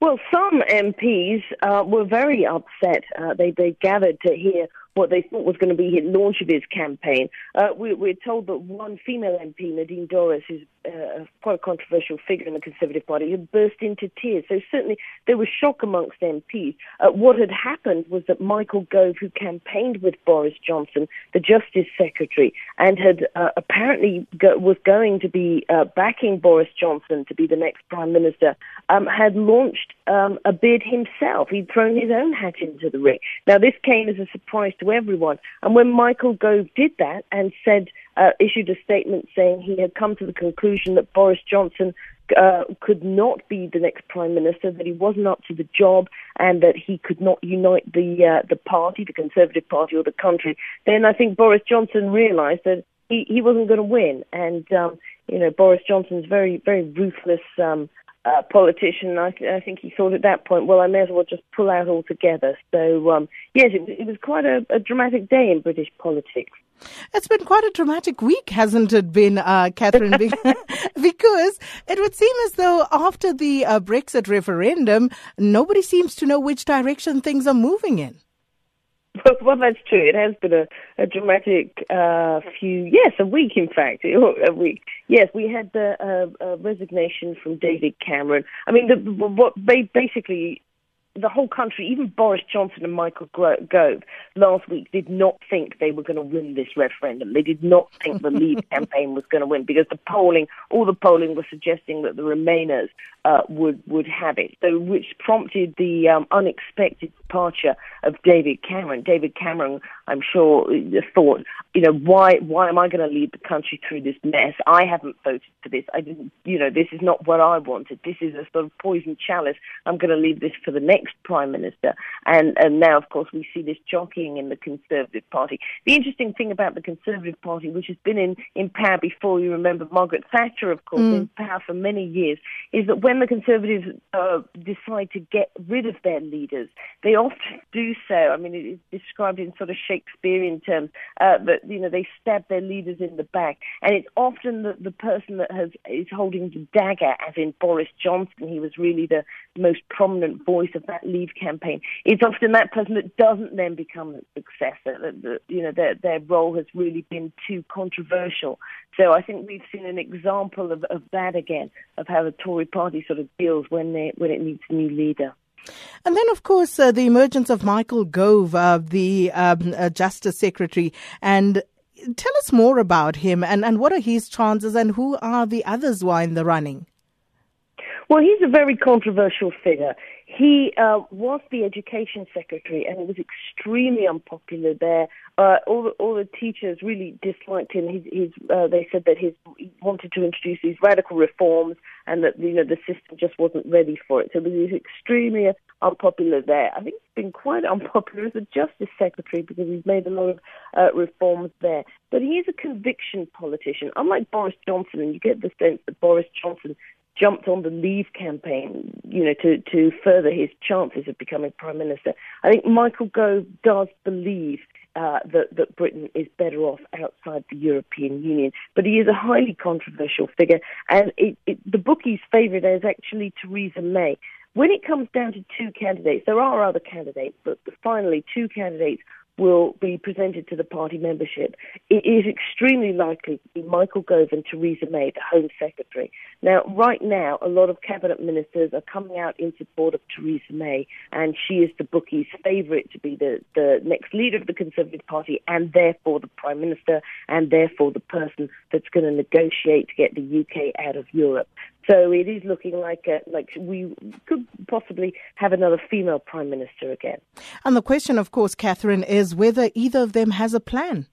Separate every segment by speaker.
Speaker 1: Well, some MPs uh, were very upset. Uh, they they gathered to hear what they thought was going to be the launch of his campaign. Uh, we, are told that one female MP, Nadine Dorries, who's uh, quite a controversial figure in the Conservative Party, had burst into tears. So certainly there was shock amongst MPs. Uh, what had happened was that Michael Gove, who campaigned with Boris Johnson, the Justice Secretary, and had uh, apparently go- was going to be uh, backing Boris Johnson to be the next Prime Minister, um, had launched um, a bid himself. He'd thrown his own hat into the ring. Now this came as a surprise to everyone. And when Michael Gove did that and said, uh, issued a statement saying he had come to the conclusion that Boris Johnson uh, could not be the next prime minister, that he wasn't up to the job, and that he could not unite the uh, the party, the Conservative Party, or the country. Then I think Boris Johnson realised that he, he wasn't going to win, and um, you know Boris Johnson's very very ruthless um, uh, politician. I, th- I think he thought at that point, well, I may as well just pull out altogether. So, um, yes, it, it was quite a, a, dramatic day in British politics.
Speaker 2: It's been quite a dramatic week, hasn't it been, uh, Catherine? because it would seem as though after the uh, Brexit referendum, nobody seems to know which direction things are moving in.
Speaker 1: Well, that's true. It has been a, a dramatic uh, few, yes, a week, in fact, a week. Yes, we had the uh, uh, resignation from David Cameron. I mean, the, what basically the whole country, even Boris Johnson and Michael Gove last week did not think they were going to win this referendum. They did not think the Leave campaign was going to win because the polling, all the polling was suggesting that the Remainers uh, would would have it. So, which prompted the um, unexpected departure of David Cameron. David Cameron, I'm sure, thought, you know, why why am I going to lead the country through this mess? I haven't voted for this. I didn't, you know, this is not what I wanted. This is a sort of poison chalice. I'm going to leave this for the next next prime minister. And, and now, of course, we see this jockeying in the Conservative Party. The interesting thing about the Conservative Party, which has been in, in power before, you remember Margaret Thatcher, of course, mm. in power for many years, is that when the Conservatives uh, decide to get rid of their leaders, they often do so. I mean, it is described in sort of Shakespearean terms uh, that you know they stab their leaders in the back, and it's often the, the person that has is holding the dagger, as in Boris Johnson. He was really the most prominent voice of that that leave campaign. It's often that person that doesn't then become a successor. That, that, you know, their their role has really been too controversial. So I think we've seen an example of, of that again, of how the Tory party sort of deals when they when it needs a new leader.
Speaker 2: And then, of course, uh, the emergence of Michael Gove, uh, the um, uh, Justice Secretary, and tell us more about him and, and what are his chances and who are the others who are in the running?
Speaker 1: Well, he's a very controversial figure. He uh, was the education secretary, and he was extremely unpopular there. Uh, all the all the teachers really disliked him. His, his uh, they said that his, he wanted to introduce these radical reforms, and that you know the system just wasn't ready for it. So he was extremely unpopular there. I think he's been quite unpopular as a justice secretary because he's made a lot of uh, reforms there. But he is a conviction politician, unlike Boris Johnson, and you get the sense that Boris Johnson jumped on the Leave campaign, you know, to, to further his chances of becoming prime minister. I think Michael Gove does believe uh, that, that Britain is better off outside the European Union. But he is a highly controversial figure, and it, it, the bookie's favourite is actually Theresa May. When it comes down to two candidates, there are other candidates, but finally, two candidates will be presented to the party membership, it is extremely likely to be Michael Gove and Theresa May, the Home Secretary. Now, right now, a lot of cabinet ministers are coming out in support of Theresa May, and she is the bookie's favourite to be the, the next leader of the Conservative Party, and therefore the Prime Minister, and therefore the person that's going to negotiate to get the UK out of Europe. So it is looking like a, like we could possibly have another female prime minister again.
Speaker 2: And the question, of course, Catherine, is whether either of them has a plan.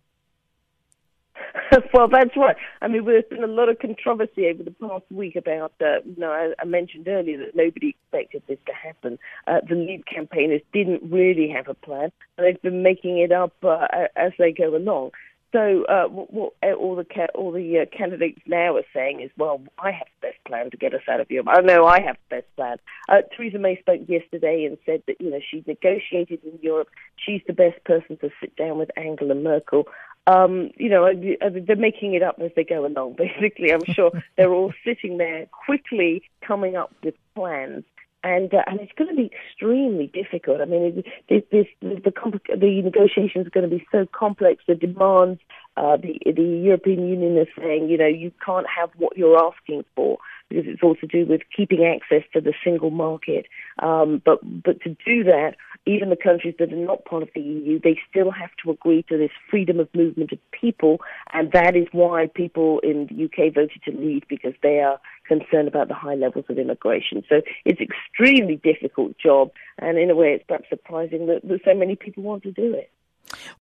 Speaker 1: well, that's right. I mean, there's been a lot of controversy over the past week about, uh, you know, I, I, mentioned earlier that nobody expected this to happen. Uh, the lead campaigners didn't really have a plan, and they've been making it up uh, as they go along. So uh, what, uh, all the all the uh, candidates now are saying is, well, I have the best plan to get us out of Europe. I know I have the best plan. Uh, Theresa May spoke yesterday and said that you know she negotiated in Europe. She's the best person to sit down with Angela Merkel. Um, you know, they're making it up as they go along. Basically, I'm sure they're all sitting there quickly coming up with plans and uh, and it's going to be extremely difficult. I mean, this, this, the compl- the negotiations are going to be so complex. The demands, uh, the the European Union is saying, you know, you can't have what you're asking for because it's all to do with keeping access to the single market. Um, but but to do that, even the countries that are not part of the EU, they still have to agree to this freedom of movement of people, and that is why people in the UK voted to leave because they are concerned about the high levels of immigration. So it's an extremely difficult job, and in a way, it's perhaps surprising that, that so many people want to do it.